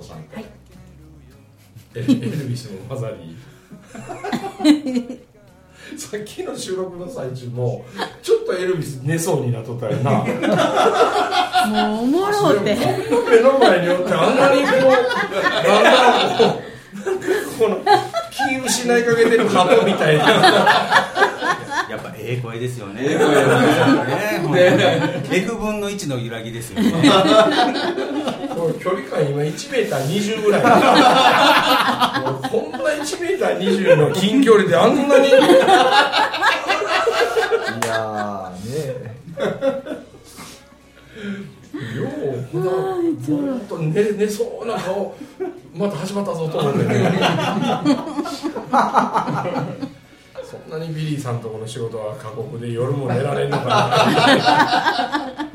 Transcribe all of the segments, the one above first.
ね引き続き、寺馬場美子さんから、はいエルビスの混ざりさっきの収録の最中もちょっとエルビス寝そうになっとったよなもうおもろうて。目の前におってあんなにこうだんだんこうこの気失いかけてる鳩みたいなやっぱええ声ですよね。ええ声ね。F 分の1の揺らぎですよね。の距離感今1メーター20ぐらい。こんな1メーター20の近距離であんなに。いやーね。ようこの本当寝寝そうな顔また始まったぞと思って。ねそんなにビリーさんとこの仕事は過酷で夜も寝られんのかな。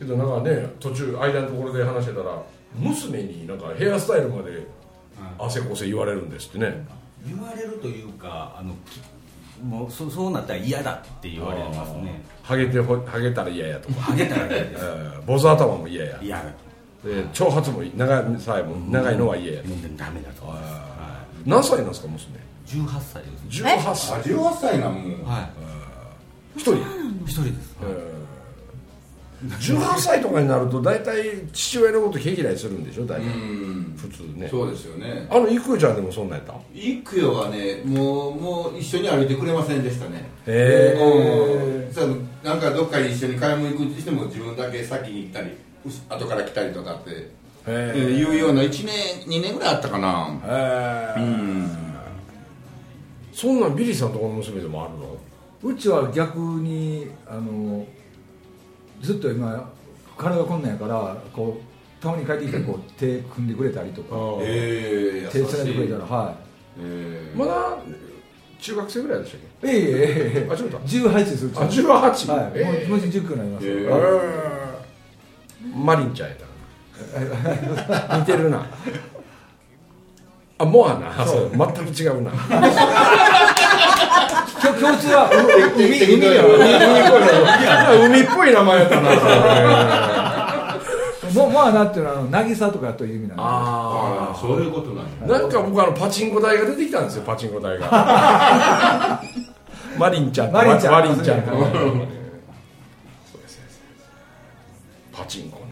けどなんかね途中間のところで話してたら娘になんかヘアスタイルまで汗こせ言われるんですってね言われるというか、あの、もうそそうなったら嫌だって言われますね。ハゲてほハゲたら嫌やとか、ハゲたら嫌です。えー坊主頭も嫌や嫌だ。で長髪も長いさえも長いのは嫌や、もうダメだと。何歳なんですか娘？18歳です。18あ歳18歳なもんはい。一人、一人です。えー18歳とかになると大体父親のこと毛嫌いするんでしょ？大体。うん普通ね。そうですよね。あの郁ちゃんでもそんなんやった？育代はねもうもう一緒に歩いてくれませんでしたね。へうん。さなんかどっかに一緒に買い物行くにしても自分だけ先に行ったり後から来たりとかって。ええ。ーいうような1年2年ぐらいあったかな。え。ーうん。そんなんビリーさんとこの娘でもあるの？うちは逆にあのずっと今体がこんなんやからこうたまに帰ってきてこう手組んでくれたりとかええ手つないでくれたらはえ。まだ中学生ぐらいでしたっい。えええええあ違うか18ですあ18はい。え。ーもうもう19になります。えーえ。ーマリンちゃんやったな 似てるな。あモアな？そう。全く違うな 共共通は 海海海や海っぽい名前やったな。もうまあなっていうのは渚とかという意味なんで。ああそういうことなんやなんか僕あのパチンコ台が出てきたんですよパチンコ台が。マリンちゃんマリンちゃん。マリンちゃんはいそうですそうです。パチンコね。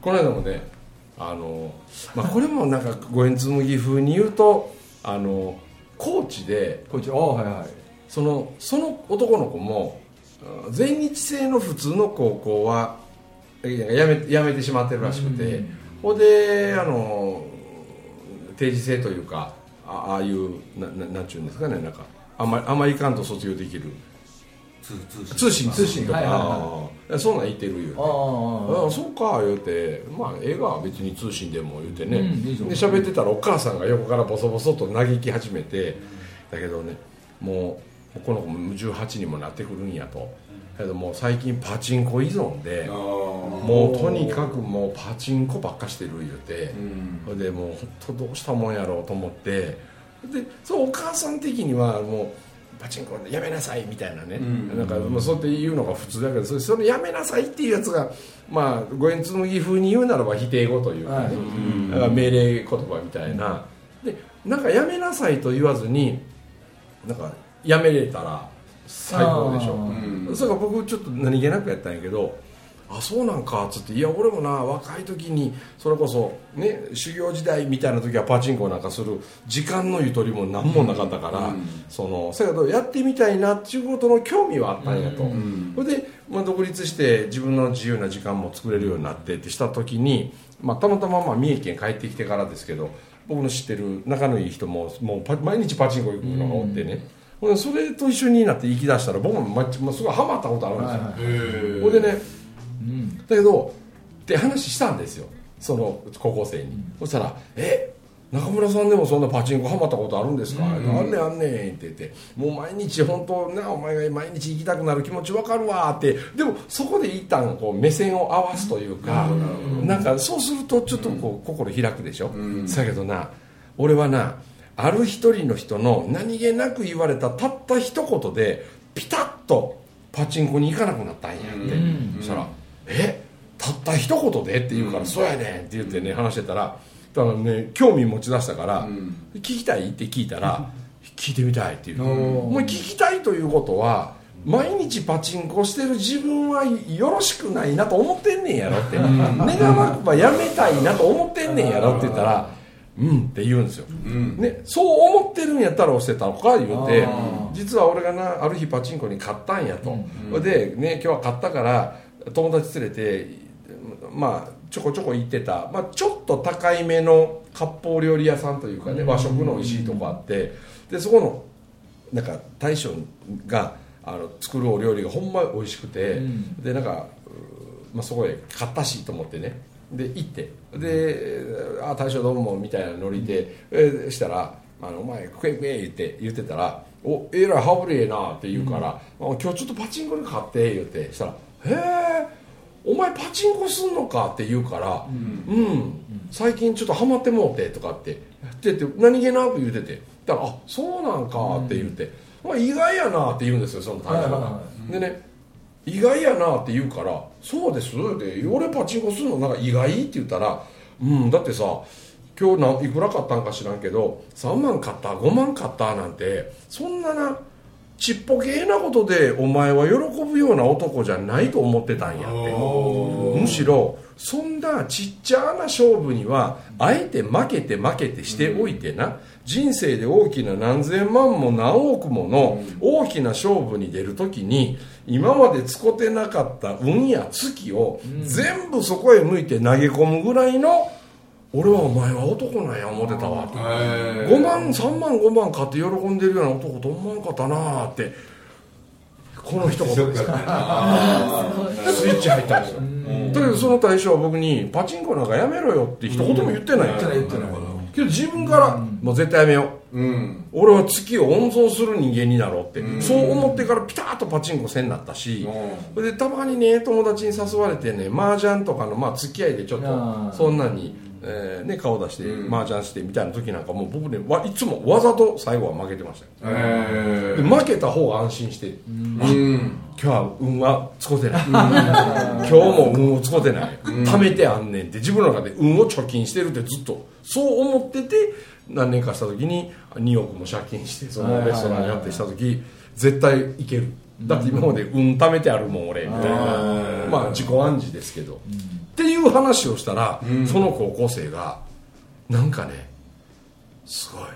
この間もねあの、まあ、これもなんか五円紬風に言うとあの高知でこっちああはいはい。そのその男の子もうん全日制の普通の高校はえやめやめてしまってるらしくて、ほんであの定時制というかあああいうなななんちゅうんですかねなんかあんまりあんまりいかんと卒業できる通通信。通信通信とか、はいはいはいああそんなん言ってる言うて。ああそうか言うて。まあ映画は別に通信でも言うてね、うんで喋ってたらお母さんが横からボソボソと嘆き始めて、だけどねもうこの子も18にもなってくるんやと。けどもう最近パチンコ依存でああもうとにかくもうパチンコばっかしてる言うて。うん。それでもう本当どうしたもんやろうと思って。でそうお母さん的にはもうパチンコやめなさいみたいなね、うん。なんかもうそうやって言うのが普通だけどそれそれやめなさいっていうやつがまあ五円紬風に言うならば否定語というかね、はい。命令言葉みたいな、でなんかやめなさいと言わずになんかやめれたら最高でしょ、あうん。それから僕ちょっと何気なくやったんやけどあそうなんかっつっていや俺もな若い時にそれこそね修行時代みたいな時はパチンコなんかする時間のゆとりも何もなかったから、うん。そのせやけどやってみたいなっていうことの興味はあったんやと、ん。それで、まあ、独立して自分の自由な時間も作れるようになってってした時に、まあ、たまたままあ三重県帰ってきてからですけど僕の知ってる仲のいい人ももうパ毎日パチンコ行くのがおってね、ほんでそれと一緒になって行き出したら僕も、ままあ、すごいハマったことあるんですよ、はいはいでねだけどって話したんですよ。その高校生に、そしたら「え？中村さんでもそんなパチンコハマったことあるんですか?あん。ねんあんねん」って言って「もう毎日本当なお前が毎日行きたくなる気持ち分かるわ」って。でもそこで一旦こう目線を合わすというか、なんかそうするとちょっとこう心開くでしょ、だけどな俺はなある一人の人の何気なく言われたたった一言でピタッとパチンコに行かなくなったんやって、そしたら「え？たった一言で?」って言うから「そうやねん」って言ってね話してたらだからね興味持ち出したから「聞きたい?」って聞いたら「聞いてみたい」って言う。もう聞きたいということは毎日パチンコしてる自分はよろしくないなと思ってんねんやろって。願わくばやめたいなと思ってんねんやろって言ったら「うん」って言うんですよ、ね、そう思ってるんやったら押してたのか言うて実は俺がなある日パチンコに勝ったんやと、で、ね、今日は勝ったから友達連れてまあちょこちょこ行ってた、まあ、ちょっと高いめの割烹料理屋さんというかね和食の美味しいとこあってでそこのなんか大将があの作るお料理がほんま美味しくて、でなんか、うまあ、そこで買ったしと思ってねで行ってで「あ大将どうも」みたいなノリで、えしたら「あのお前食え食え」って言ってたら「おえらい羽振りええな」って言うから、あ「今日ちょっとパチンコに買って」言ってしたら「へえお前パチンコすんのか?」って言うから「うん、最近ちょっとハマってもうて」とかってやってて何気なく言っててだから「あそうなんか」って言って「まあ、意外やな」って言うんですよその大将がはいはいは。でね意外やなって言うから「そうです」で「俺パチンコするのなんか意外?」って言ったら「うんだってさ今日ないくら買ったんか知らんけど3万買った5万買ったなんてそんななちっぽけなことでお前は喜ぶような男じゃないと思ってたんやって。むしろそんなちっちゃな勝負にはあえて負けて負けてしておいてな。人生で大きな何千万も何億もの大きな勝負に出るときに今まで使ってなかった運や月を全部そこへ向いて投げ込むぐらいの俺はお前は男なんや思ってたわ。って5万3万5万買って喜んでるような男と思わんかったなーって。この一言ですスイッチ入ったんですよ。だけどその大将は僕に「パチンコなんかやめろよ」って一言も言ってない。けど自分から「もう絶対やめよう」うん。俺は月を温存する人間になろうって、そう思ってからピタッとパチンコせんなったし、でたまにね友達に誘われてね麻雀とかのまあ付き合いでちょっとそんなに、えーね、顔出して麻雀してみたいな時なんかもう僕ねわいつもわざと最後は負けてましたよ。えで負けた方が安心して、ーうん。今日は運は使うてない。今日も運を使うてない。貯めてあんねんって自分の中で運を貯金してるってずっとそう思ってて何年かした時に2億も借金してそのレストランやってした時絶対いけるだって今まで運貯めてあるもん俺みたいな。まあ自己暗示ですけど。っていう話をしたらその高校生がなんかねすごい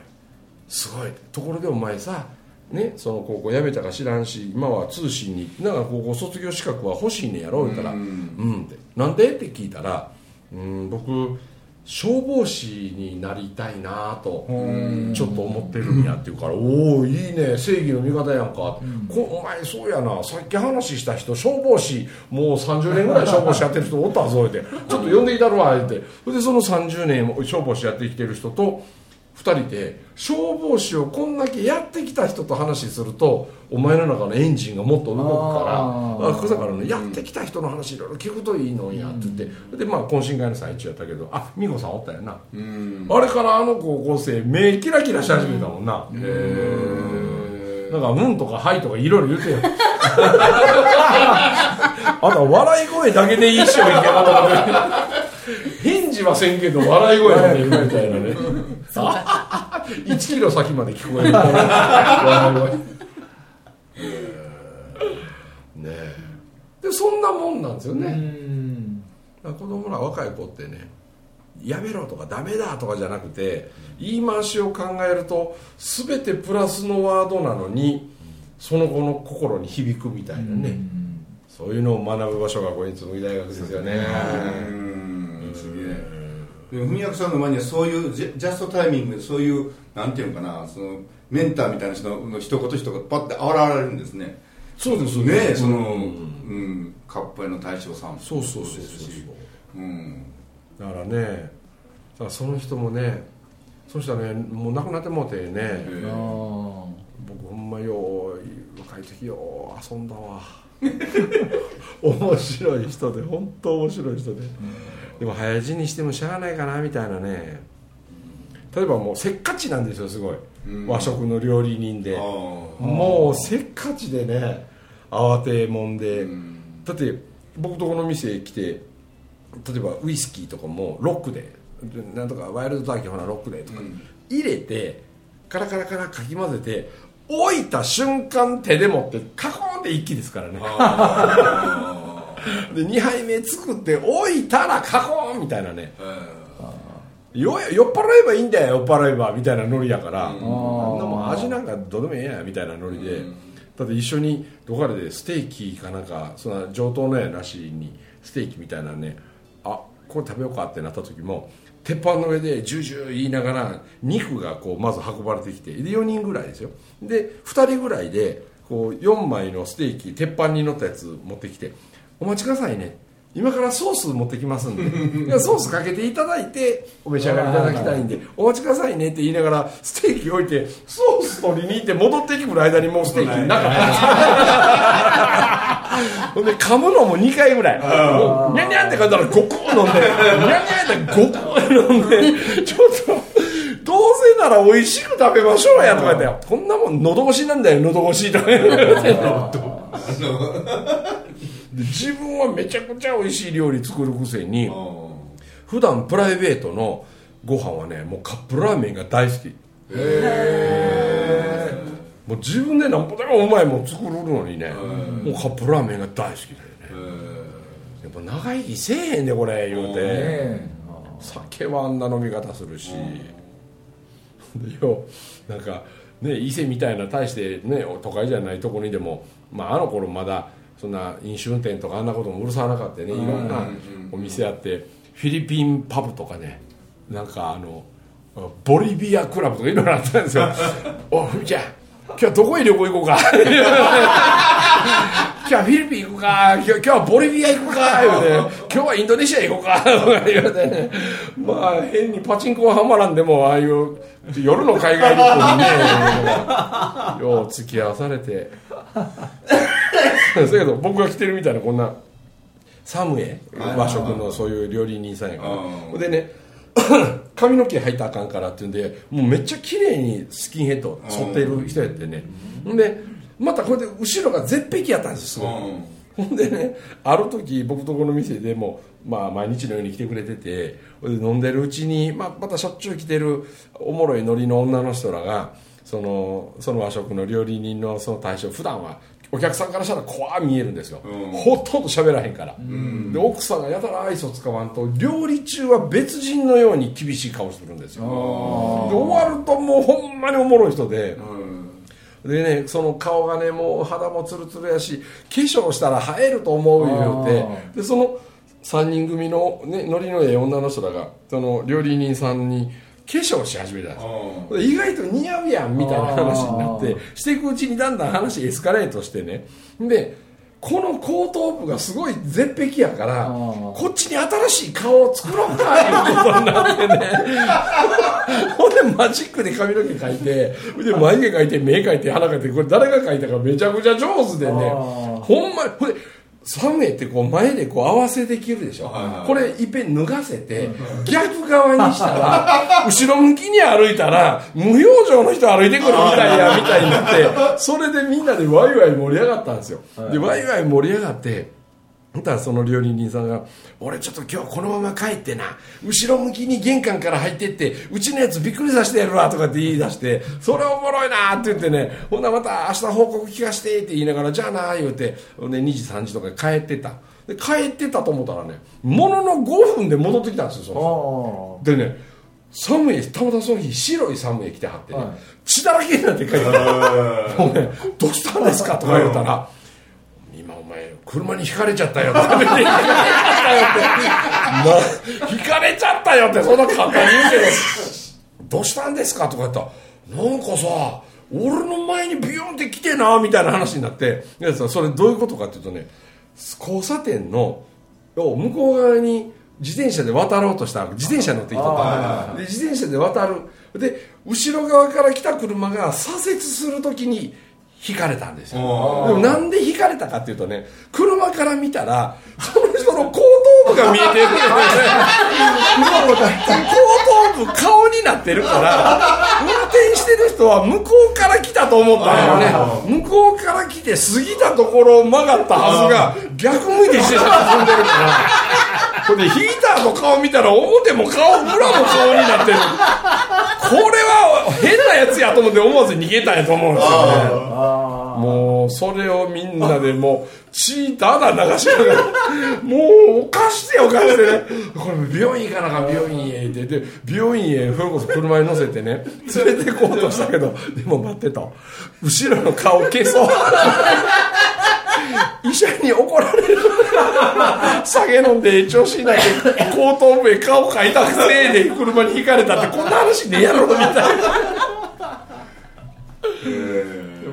すごい。ところでお前さね、その高校辞めたか知らんし今は通信になんか高校卒業資格は欲しいねやろ言ったら「うん」って「なんで?」って聞いたら「うん僕消防士になりたいなとちょっと思ってるんや」って言うから「おおいいね正義の味方やんか」こお前そうやなさっき話した人消防士もう30年ぐらい消防士やってる人おったぞ」って「ちょっと呼んでいたるわ」言って。それでその30年消防士やってきてる人と2人で消防士をこんだけやってきた人と話するとお前の中のエンジンがもっと動くからあだからねやってきた人の話いろいろ聞くといいのやって言ってでまあ懇親会の最中やったけどあ美子さんおったよな。うん。あれからあの高校生目キラキラし始めたもんな。なんか「うん」とか「はい」とかいろいろ言うて。よ あとは笑い声だけでいいっしょいけど返事はせんけど笑い声が出るみたいなね。1キロ先まで聞こえる笑い声。ね。えでそんなもんなんですよね、うん。子供ら若い子ってねやめろとかダメだとかじゃなくて言い回しを考えると全てプラスのワードなのにその子の心に響くみたいなね、そういうのを学ぶ場所がこれ紬大学ですよね文明さんの前にはそういうジャストタイミングでそういうなんていうのかなそのメンターみたいな人の一言一言パッて現れるんですね。そうですねねそのうん。カップ屋の大将さんも。そうそうそうそうですしうん。だからねだからその人もねその人はねもう亡くなってもうてね、僕ほんまよう若い時よう遊んだわ。面白い人で本当面白い人で、でも早死にしてもしゃあないかなみたいなね。例えばもうせっかちなんですよすごい、うん。和食の料理人で。もうせっかちでね慌てもんで、うん。だって僕とこの店来て例えばウイスキーとかもロックで。なんとかワイルドターキーほなロックでとか、うん。入れてカラカラカラかき混ぜて置いた瞬間手で持ってカコーンって一気ですからね。あで2杯目作って置いたらカコーンみたいなね。よ酔っ払えばいいんだよ酔っ払えばみたいなノリやから、うん。あんなもん味なんかどうでもええやみたいなノリで、うん。だって一緒にどこかでステーキかなんかその上等のやなしにステーキみたいなね。あこれ食べようかってなった時も鉄板の上でジュージュー言いながら肉がこうまず運ばれてきてで4人ぐらいですよ。で2人ぐらいでこう4枚のステーキ鉄板に乗ったやつ持ってきて「お待ちくださいね。今からソース持ってきますんで。いやソースかけていただいてお召し上がりいただきたいんでお待ちくださいねって言いながらステーキ置いてソース取りに行って戻ってくる間にもうステーキなかったんですほんで噛むのも2回ぐらい。ニャンニャンって噛んだら5個飲んで。ニャンニャンって5個飲んで。ちょっとどうせなら美味しく食べましょうやとか言ってこんなもん喉越しなんだよ喉越しとか言って。で自分はめちゃくちゃ美味しい料理作るくせに普段プライベートのご飯はねもうカップラーメンが大好き。もう自分で何ぼでもうまいもん作るのにねもうカップラーメンが大好きだよね。やっぱ長生きせえへんでこれ言うて。え。酒はあんな飲み方するし。でよなんかね伊勢みたいな大してね都会じゃないとこにでも、まあ、あの頃まだそんな飲酒運転とかあんなこともうるさなかったね。いろんなお店あってフィリピンパブとかねなんかあのボリビアクラブとかいろいろあったんですよ。おふみちゃん今日はどこへ旅行行こうか。今 日はフィリピン行こうか今日はボリビア行こうか言うて今日はインドネシア行こうかとか 言うて。ねまあ変にパチンコははまらんでもああいう夜の海外旅行にね よう付き合わされて。だけど僕が来てるみたいなこんなサムエ和食のそういう料理人さんやから。うん。でね 髪の毛入ったらあかんからっていうんでもうめっちゃ綺麗にスキンヘッド剃ってる人やってね。でまたこれで後ろが絶壁やったんですよすごい。ほんでねある時僕とこの店でも、まあ、毎日のように来てくれてて飲んでるうちに、まあ、またしょっちゅう来てるおもろいノリの女の人らがそのその和食の料理人のその大将普段はお客さんからしたら怖見えるんですよ、うん。ほとんど喋らへんから、で奥さんがやたら愛想使わんと料理中は別人のように厳しい顔するんですよ。で終わるともうほんまにおもろい人で、でねその顔がねもう肌もツルツルやし化粧したら映えると思う言うてでその3人組の、ね、ノリのええ女の人らがその料理人さんに化粧し始めたんです意外と似合うやんみたいな話になってしていくうちにだんだん話エスカレートしてね。でこの後頭部がすごい絶壁やからーこっちに新しい顔を作ろうかいうことになってね。ほんでマジックで髪の毛描いてで眉毛描いて目描いて鼻描いてこれ誰が描いたかめちゃくちゃ上手でね。ほんまにほんでサムエってこう前でこう合わせできるでしょ、はいはいこれいっぺん脱がせて逆側にしたら 後ろ向きに歩いたら無表情の人歩いてくるみたいやみたいになってそれでみんなでワイワイ盛り上がったんですよ、でワイワイ盛り上がってたらその料理人さんが「俺ちょっと今日このまま帰ってな後ろ向きに玄関から入ってってうちのやつびっくりさせてやるわ」とかって言い出して「それおもろいな」って言ってね「ほんならまた明日報告聞かして」って言いながら「じゃあな」言うて、ね、2時3時とか帰ってった。で帰ってったと思ったらねものの5分で戻ってきたんですよそでねサムエたまたまその日白いサムエ着てはってね、はい。血だらけになって帰って もうね、どうしたんですか？とか言うたら、今お前、車にひかれちゃったよって。ひかれちゃったよって。そんな簡単に言うけど、どうしたんですかとか言ったら、なんかさ、俺の前にビヨンって来てなみたいな話になって。でさそれどういうことかっていうとね交差点の要向こう側に自転車で渡ろうとした自転車乗ってきと。ったで自転車で渡る。で後ろ側から来た車が左折するときに引かれたんですよ。でもなんで引かれたかっていうとね車から見たらその人の後頭部が見えてるんでね。後頭部顔になってるから運転してる人は向こうから来たと思ったんだよね。向こうから来て過ぎたところを曲がったはずが逆向いて自転車進んでるから。これでヒーターの顔見たら表も顔裏も顔になってる。これは変なやつやと思って思わず逃げたんやと思うんですよねもうそれをみんなでもう血だだ流しながらもうおかしておかしてね。これ病院行かなか病院へ行って。で病院へそれこそ車に乗せてね連れて行こうとしたけどでも待ってと。後ろの顔消そう。医者に怒られる。酒飲んで調子になって後頭部へ顔描いたせいで車にひかれたってこんな話ねえやろみたいな。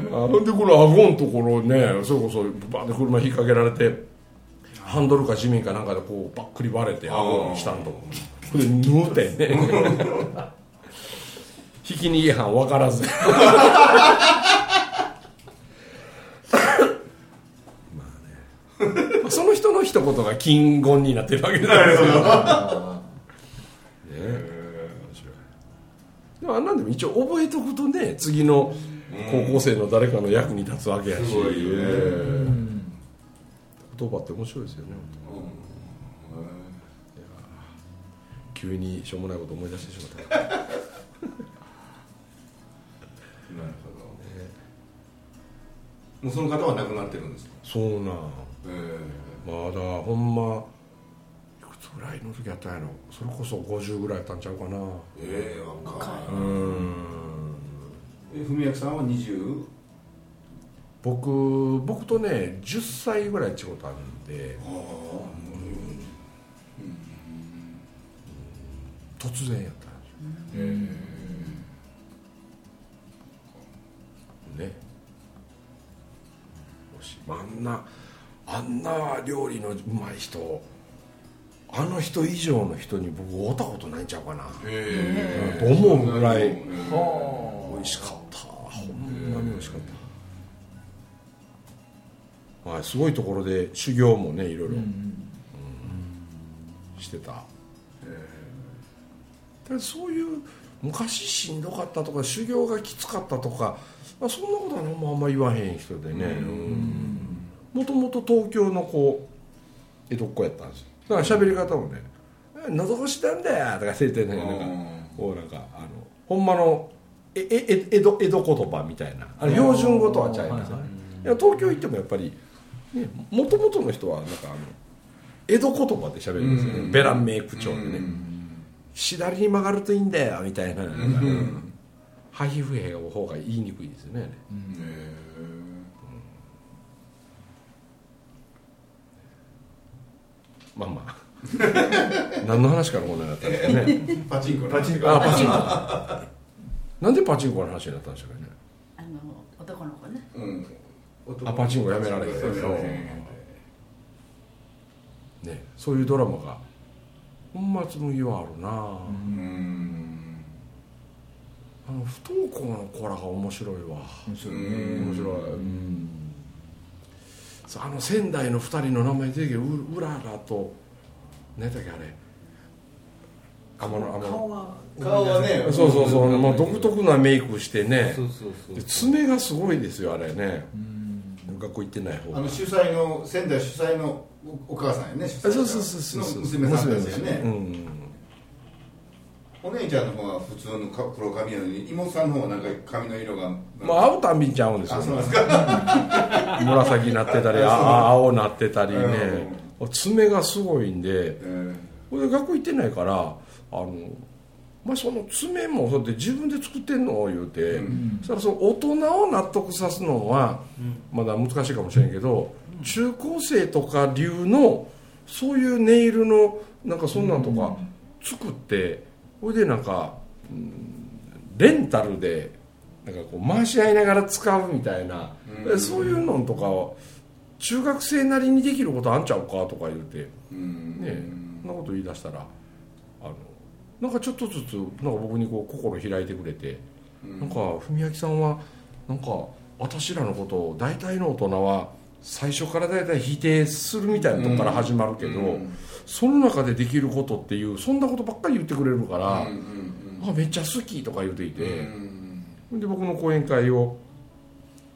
でこの顎のところねそれこそバーって車引っ掛けられてハンドルか地面かなんかでこうばっくり割れて顎の下のとここれ縫うてね。ひき逃げ犯分からず。まあね。その人の一言が金言になってるわけですよ。ねえ面白いでもあんなんでも一応覚えとくとね次の高校生の誰かの役に立つわけやし、すごい言葉って面白いですよね、急にしょうもないこと思い出してしまった。なるほど。もうその方は亡くなってるんですか？そうなえまだほんまいくつぐらいの時やったんやろ。それこそ50ぐらいやったんちゃうかな。えええ若い。うん。え文明さんは 20? 僕僕とね10歳ぐらい違うことあるんで。突然やったんですよね。よしあんなあんな料理のうまい人あの人以上の人に僕会ったことないんちゃうかな、え。と思うぐらいえ美味しかったはい、すごいところで修行もねいろいろ、うんしてた、ただそういう昔しんどかったとか修行がきつかったとか、まあ、そんなことはあんま言わへん人でね。もともと東京のこう江戸っ子やったんですよ。だから喋り方もね「え喉越しなんだよ」とか言ってねなんかこうなんかあのほんまのえええ江戸江戸言葉みたいな。あれ標準語とはちゃいますねいや東京行ってもやっぱりもともとの人はなんかあの江戸言葉で喋るんですよね。ベランメイク調でね。左に曲がるといいんだよみたいな。なんかハヒフヘの方が言いにくいですよねあれ。まあまあ。何の話からこんなになったんですかね。パチンコパチンコあパチンコ。なんでパチンコの話になったんでしょうかねあパチンコやめられへんそうそうそうね。そういうドラマが本末麦はあるな、うん。あの不登校の子らが面白いわ。面白い。ね面白いあの仙台の2人の名前出てきてううららと何だっけあれ。顔は。顔はね。そうそうそう、もう独特なメイクしてね。そうそうそうで爪がすごいですよあれね学校行ってない方が。あの主催の仙台主催のおお母さんやね。そうそうそうそう娘さんですよね、うん。お姉ちゃんの方は普通のか黒髪なのに妹さんの方はなんか髪の色が。まあ会うたんびにちゃうんですよあそうなんですか。紫なってたり あ青なってたりね。爪がすごいんで。え。これ学校行ってないからあのまあ、その爪もそって自分で作ってんの言うて、そしたらその大人を納得さすのはまだ難しいかもしれんけど、中高生とか流のそういうネイルのなんかそんなんとか作ってこれでなんか、うんレンタルでなんかこう回し合いながら使うみたいな、うん。そういうのとかを中学生なりにできることあんちゃうかとか言うて。うん。ねそんなこと言い出したらあのなんかちょっとずつなんか僕にこう心開いてくれて、なんか文明さんはなんか私らのことを大体の大人は最初から大体否定するみたいなとこから始まるけど、うん。その中でできることっていうそんなことばっかり言ってくれるから、うんうんあめっちゃ好きとか言うていて、うんで僕の講演会を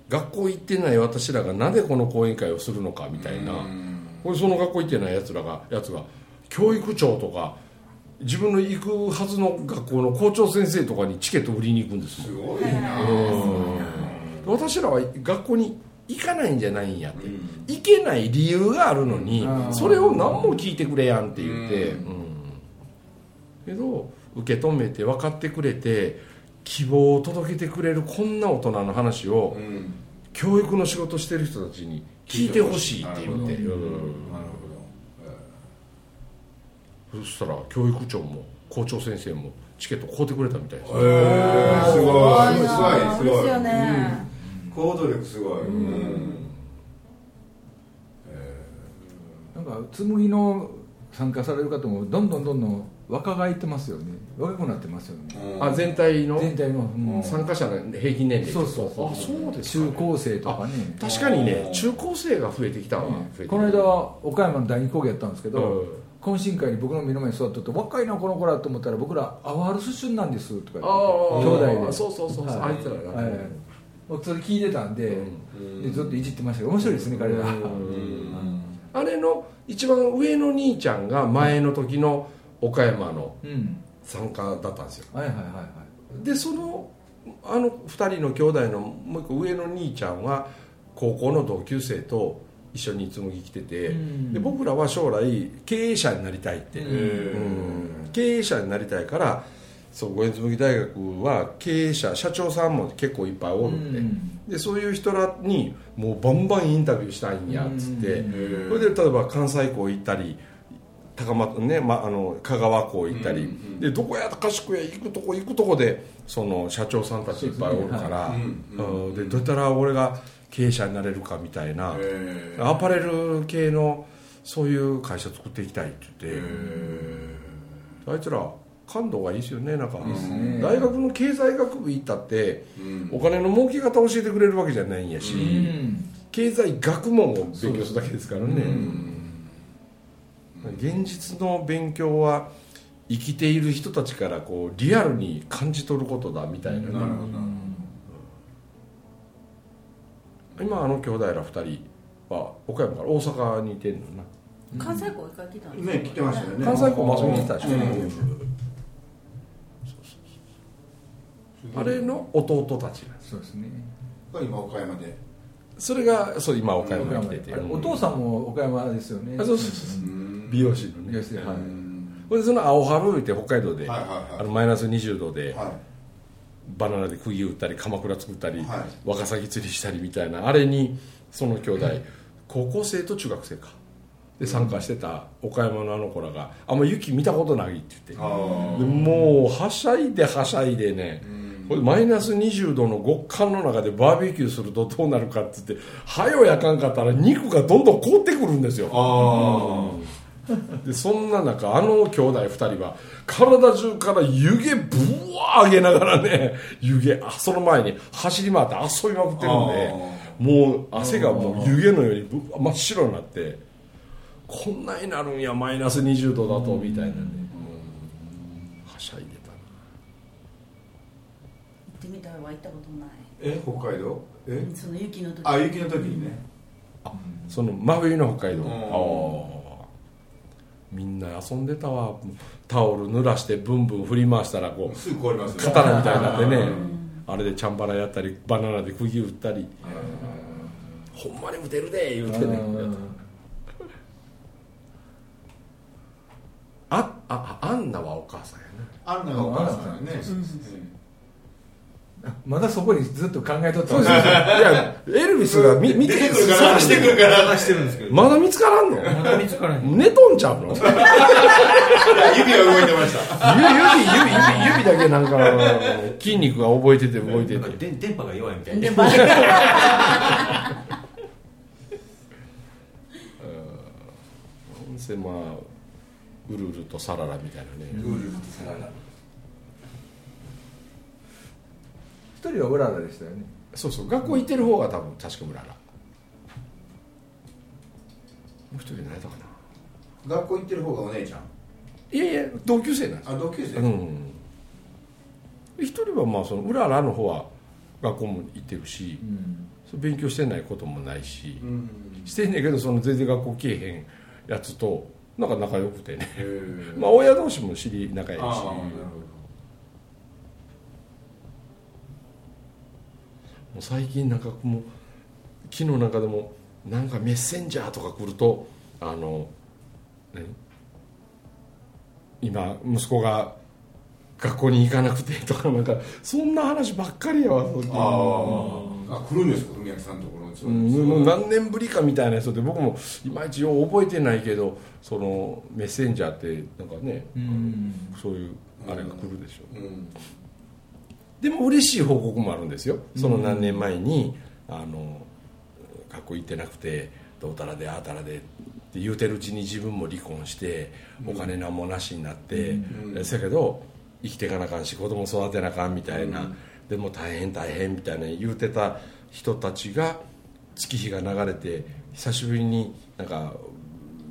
学校行ってない私らがなぜこの講演会をするのかみたいな、うんこれその学校行ってないやつらがやつが教育長とか自分の行くはずの学校の校長先生とかにチケット売りに行くんですすごいな。私らは学校に行かないんじゃないんやって、うん。行けない理由があるのにそれを何も聞いてくれやんって言って、うん。うん。けど受け止めて分かってくれて希望を届けてくれるこんな大人の話をうん。教育の仕事してる人たちに聞いてほしいって言って、なるほどそしたら教育長も校長先生もチケット買うてくれたみたいですほどえーすごいすごいすごい。ですよね、行動力すごい。うん。なんか紬の参加される方もどんどんどんどん若返ってますよね。若くなってますよね。あ全体の？全体の、うん。参加者の平均年齢。そうそうそう。あそうですか。中高生とかね。確かにね中高生が増えてきたわ、この間岡山の第二講義やったんですけど、うん懇親会に僕の目の前に座ってて若いなこの子らと思ったら僕らアワール出身なんですとか言って兄弟で。そうそうそうそう、はいあいつらが、はい。僕それ聞いてたんで,、でずっといじってましたけど面白いですね彼ら、あれの一番上の兄ちゃんが前の時の岡山のうん。参加だったんですよ。はいはいはいはい。でそのあの2人の兄弟のもう一個上の兄ちゃんは高校の同級生と一緒に紬来てて、うん。で僕らは将来経営者になりたいって、うん。うん。経営者になりたいからそう五円紬大学は経営者社長さんも結構いっぱいおるんで,、うん。でそういう人らにもうバンバンインタビューしたいんやっつって、うん。それで例えば関西校行ったり高松ね、ま、あの香川港行ったり、うんうんでどこや賢いや行くとこ行くとこでその社長さんたちいっぱいおるから、でどうやったら俺が経営者になれるかみたいな、え。アパレル系のそういう会社作っていきたいって言って、あいつら感度がいいですよねなんか。大学の経済学部行ったってうん。お金の儲け方教えてくれるわけじゃないんやし、うん。経済学問を勉強するだけですからね、うん現実の勉強は生きている人たちからこうリアルに感じ取ることだみたいなね、なるほど。今あの兄弟ら2人は岡山から大阪にいてんのな。関西校一回来たんですね来てましたよね。関西校も遊びに来たでしょ、うん。あれの弟たちなんです。そうですね。が今岡山で。それがそう今岡山に来てて、お父さんも岡山ですよね。あそうそうそう。うん美容師のね。ではい。ほんでその青春って北海道で、はいはいはい。あのマイナス20度で、はい。バナナで釘打ったり鎌倉作ったり、はい。ワカサギ釣りしたりみたいなあれにその兄弟、高校生と中学生か。で参加してた岡山のあの子らが「あんま雪見たことない」って言って。でもうはしゃいではしゃいでね、これマイナス20度の極寒の中でバーベキューするとどうなるかっつってはよやかんかったら肉がどんどん凍ってくるんですよ。あでそんな中あの兄弟2人は体中から湯気ぶわー上げながらね湯気あその前に走り回って遊びまくってるんでもう汗がもう湯気のようにぶ真っ白になってこんなになるんやマイナス20度だとみたいなねはしゃいでた。な行ってみたいは行ったことない。え北海道？え？その雪の時。あ雪の時にね。その真冬の北海道。うん。ああみんな遊んでたわ。タオル濡らしてブンブン振り回したらこうすぐ凍りますよ刀みたいになってね。あれでチャンバラやったりバナナで釘打ったり。ほんまに打てるで言うてね。あああアンナはお母さんやな。アンナがお母さんやねまだそこにずっと考えとったんいやエルビスが見見てくるから。してくるから。探してるんですけどまだ見つからんの？まだ見つからへん。寝とんちゃうの？指 指は動いてました。指指指指だけなんか筋肉が覚えてて動いてて。電電波が弱いみたい。な でませまあうるうるとサララみたいなね、ウールとサラダ一人はうららでしたよね。そうそう学校行ってる方が多分確かうららもう一人何やったかな。学校行ってる方がお姉ちゃん？いやいや同級生なんですあ同級生。うん。一人はまあそのうららの方は学校も行ってるし、うん。勉強してないこともないし、うん。してんねんけどその全然学校来えへんやつとなんか仲良くてね。まあ親同士も知り仲いいし。ああなるほもう最近なんかもう昨日なんかでもなんかメッセンジャーとか来るとあの何？今息子が学校に行かなくてとかなんかそんな話ばっかりやわどあああ来るんですか文明さんのところううん何年ぶりかみたいな人で僕もいまいちよう覚えてないけどそのメッセンジャーってなんかね、うん。そういうあれが来るでしょ。う、うんでも嬉しい報告もあるんですよ。その何年前に、あの学校行ってなくてどうたらでああたらでって言うてるうちに自分も離婚してお金なんもなしになって、うん。せやけど生きていかなあかんし子供育てなあかんみたいな、うん。でも大変大変みたいな言うてた人たちが月日が流れて久しぶりになんか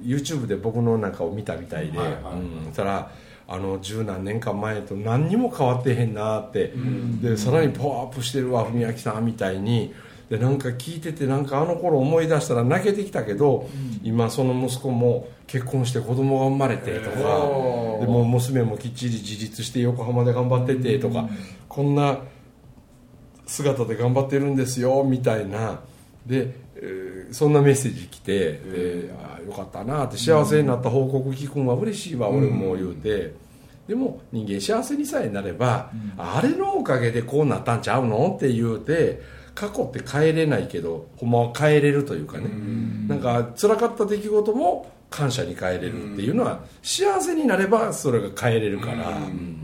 YouTube で僕のなんかを見たみたいで、はいはい。うん。そしたらあの十何年間前と何にも変わってへんなって、ん。でさらにパワーアップしてるわ文明さんみたいに。でなんか聞いててなんかあの頃思い出したら泣けてきたけど、今その息子も結婚して子供が生まれてとか、へー。でもう娘もきっちり自立して横浜で頑張っててとか、こんな姿で頑張ってるんですよみたいな。で、えーそんなメッセージ来て、であーよかったなって幸せになった報告聞くんは嬉しいわ、俺も言うて。でも人間幸せにさえなれば、あれのおかげでこうなったんちゃうのって言うて過去って変えれないけどほんまは変えれるというかね、なんか辛かった出来事も感謝に変えれるっていうのは、幸せになればそれが変えれるから、うん。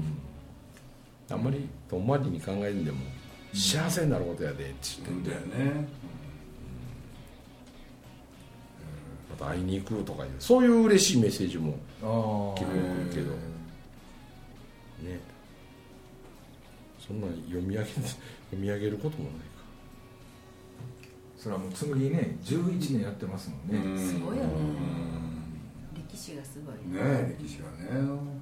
あんまり遠回りに考えんでも幸せになることやでって言って。そうだよねまた会いに行くとかいうそういう嬉しいメッセージもあ聞くけど。ね。そんな読み上げ 読み上げることもないか。それはもうつむぎね11年やってますもんね、すごいよね。歴史がすごいね。え歴史がね。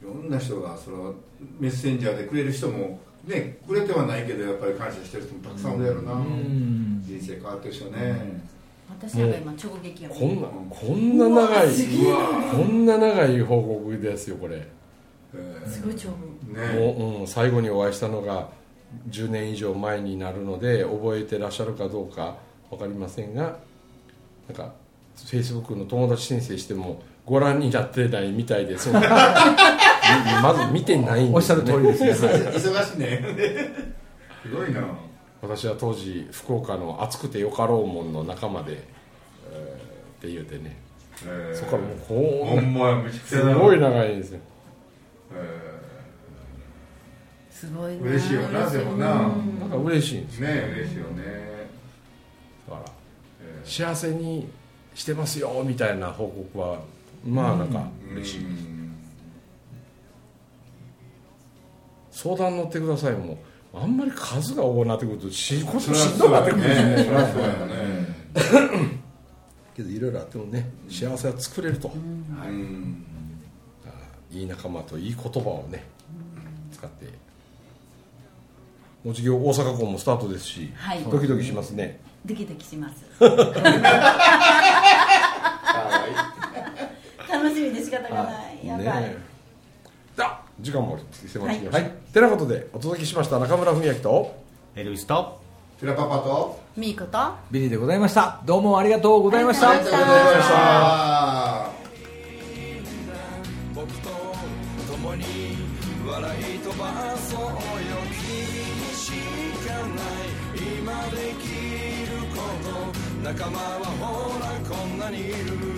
いろんな人がそれはメッセンジャーでくれる人もねくれてはないけどやっぱり感謝してる人もたくさんおるやろな、うん。人生変わってる人ね、私らが今直撃やこんなこんな長いうわこんな長い報告ですよこれ。えすごい長文。ーね。もう、うん、最後にお会いしたのが10年以上前になるので覚えてらっしゃるかどうか分かりませんがなんかフェイスブックの友達申請してもご覧になってないみたいです まず見てないんですよ、ね、おっしゃる通りですね。忙しいね。すごいな私は当時福岡の暑くてよかろうもんの仲間で、えーって言うてね。えー。そこからもうこほんまやめちゃくちゃな。うすごい長いんですよ。えすごいな。嬉しいよなでもな。うんなんか嬉しいんですね嬉しいよね。だからえー。幸せにしてますよみたいな報告はまあなんか嬉しい、うん相談乗ってくださいもあんまり数が多くなってくると死ぬことそりゃしんどくなってくるしねね。けどいろいろあってもね幸せは作れると、うん。いい仲間といい言葉をね使って。もう授業大阪校もスタートですし、はい。ドキドキしますね。ドキドキします。は 楽しみで仕方がない。やばい、ね時間も迫ってきました、はい。てなことでお届けしました。中村文昭とエルビスといテラパパとミーコとビリーでございました。どうもありがとうございました。ありがとうございました。僕と共にに笑い飛ばそうよ。君にしかない。今できること。仲間はほらこんなにいる